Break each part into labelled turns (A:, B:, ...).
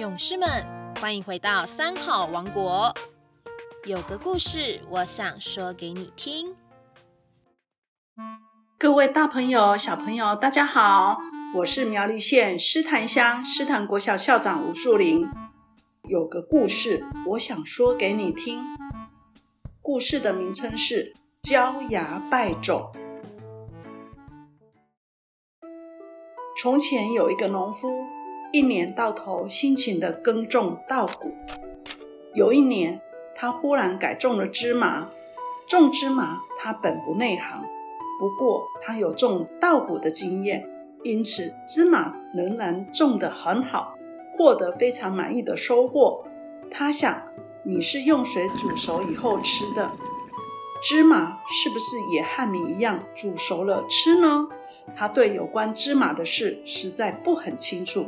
A: 勇士们，欢迎回到三好王国。有个故事，我想说给你听。
B: 各位大朋友、小朋友，大家好，我是苗栗县狮潭乡狮潭国小校长吴树林。有个故事，我想说给你听。故事的名称是《焦牙败种》。从前有一个农夫，一年到头辛勤的耕种稻谷。有一年，他忽然改种了芝麻。种芝麻，他本不内行，不过他有种稻谷的经验，因此芝麻仍然种得很好，获得非常满意的收获。他想，你是用水煮熟以后吃的，芝麻是不是也和米一样煮熟了吃呢？他对有关芝麻的事实在不很清楚，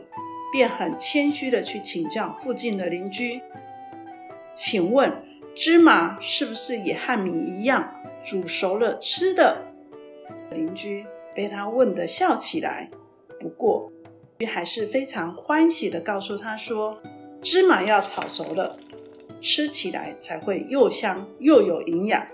B: 便很谦虚的去请教附近的邻居。请问，芝麻是不是也和米一样煮熟了吃的？邻居被他问得笑起来。不过，还是非常欢喜的告诉他说：“芝麻要炒熟了，吃起来才会又香又有营养。”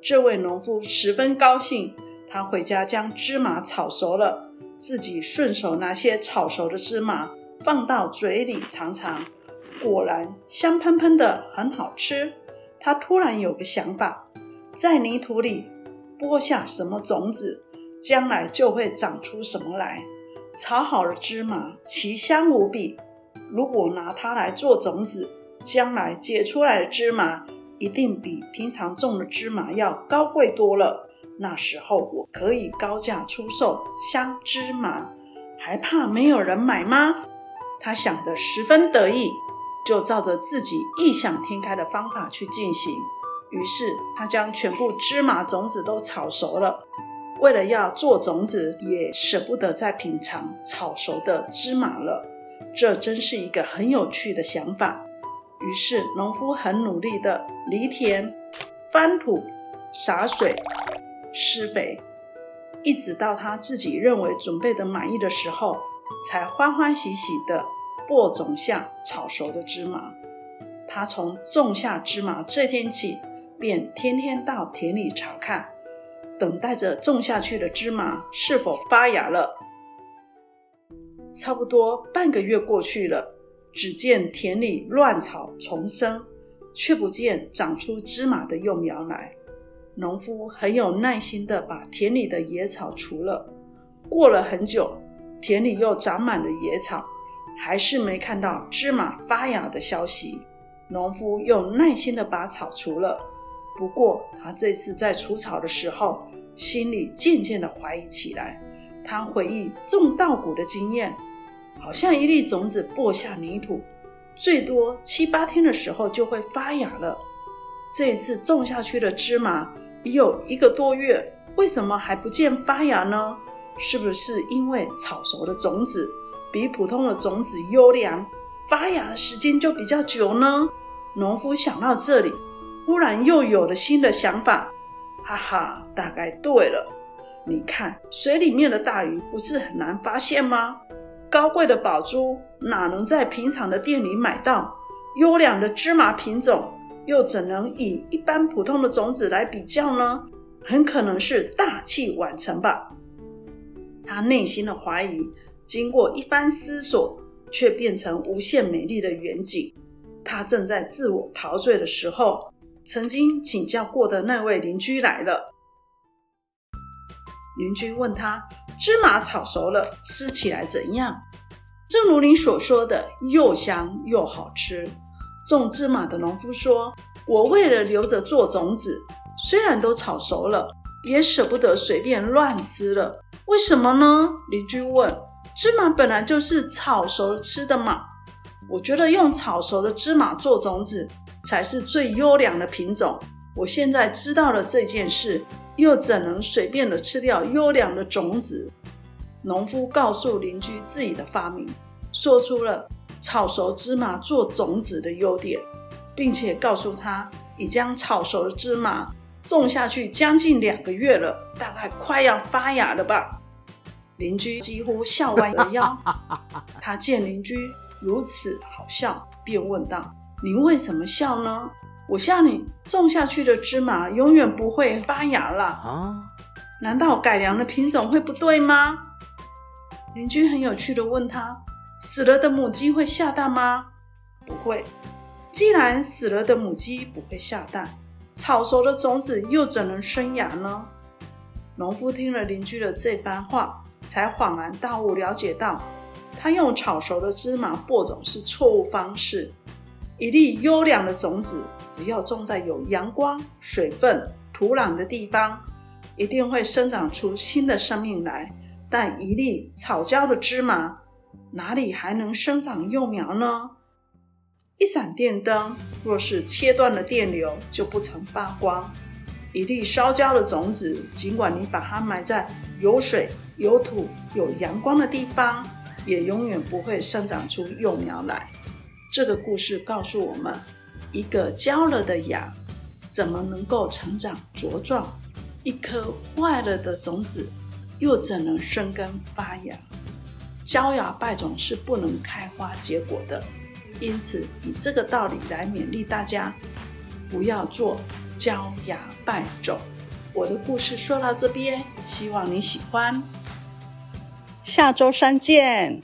B: 这位农夫十分高兴。他回家将芝麻炒熟了，自己顺手拿些炒熟的芝麻放到嘴里尝尝，果然香喷喷的，很好吃。他突然有个想法，在泥土里播下什么种子，将来就会长出什么来。炒好了芝麻，奇香无比。如果拿它来做种子，将来结出来的芝麻一定比平常种的芝麻要高贵多了。那时候我可以高价出售香芝麻，还怕没有人买吗？他想得十分得意，就照着自己异想天开的方法去进行。于是他将全部芝麻种子都炒熟了。为了要做种子，也舍不得再品尝炒熟的芝麻了。这真是一个很有趣的想法。于是农夫很努力的犁田、翻土、洒水。施肥，一直到他自己认为准备的满意的时候，才欢欢喜喜的播种下炒熟的芝麻。他从种下芝麻这天起，便天天到田里查看，等待着种下去的芝麻是否发芽了。差不多半个月过去了，只见田里乱草丛生，却不见长出芝麻的幼苗来。农夫很有耐心地把田里的野草除了。过了很久，田里又长满了野草，还是没看到芝麻发芽的消息。农夫又耐心地把草除了。不过，他这次在除草的时候，心里渐渐地怀疑起来。他回忆种稻谷的经验，好像一粒种子播下泥土，最多七八天的时候就会发芽了。这一次种下去的芝麻。已有一个多月，为什么还不见发芽呢？是不是因为炒熟的种子比普通的种子优良，发芽的时间就比较久呢？农夫想到这里，忽然又有了新的想法。哈哈，大概对了。你看，水里面的大鱼不是很难发现吗？高贵的宝珠哪能在平常的店里买到？优良的芝麻品种。又怎能以一般普通的种子来比较呢？很可能是大器晚成吧。他内心的怀疑，经过一番思索，却变成无限美丽的远景。他正在自我陶醉的时候，曾经请教过的那位邻居来了。邻居问他：“芝麻炒熟了，吃起来怎样？”正如你所说的，又香又好吃。种芝麻的农夫说：“我为了留着做种子，虽然都炒熟了，也舍不得随便乱吃了。为什么呢？”邻居问。“芝麻本来就是炒熟吃的嘛。我觉得用炒熟的芝麻做种子才是最优良的品种。我现在知道了这件事，又怎能随便的吃掉优良的种子？”农夫告诉邻居自己的发明，说出了。炒熟芝麻做种子的优点，并且告诉他已将炒熟的芝麻种下去将近两个月了，大概快要发芽了吧。邻居几乎笑弯了腰。他见邻居如此好笑，便问道：“您为什么笑呢？我笑你种下去的芝麻永远不会发芽了啊？难道改良的品种会不对吗？”邻居很有趣的问他：“死了的母鸡会下蛋吗？”“不会。”“既然死了的母鸡不会下蛋，炒熟的种子又怎能生芽呢？”农夫听了邻居的这番话，才恍然大悟，了解到他用炒熟的芝麻播种是错误方式。一粒优良的种子，只要种在有阳光、水分、土壤的地方，一定会生长出新的生命来。但一粒草焦的芝麻，哪里还能生长幼苗呢？一盏电灯，若是切断了电流，就不曾发光。一粒烧焦的种子，尽管你把它埋在有水、有土、有阳光的地方，也永远不会生长出幼苗来。这个故事告诉我们：一个焦了的芽，怎么能够成长茁壮？一颗坏了的种子，又怎能生根发芽？焦芽败种是不能开花结果的。因此，以这个道理来勉励大家，不要做。骄牙败种，我的故事说到这边，希望你喜欢。下周三见。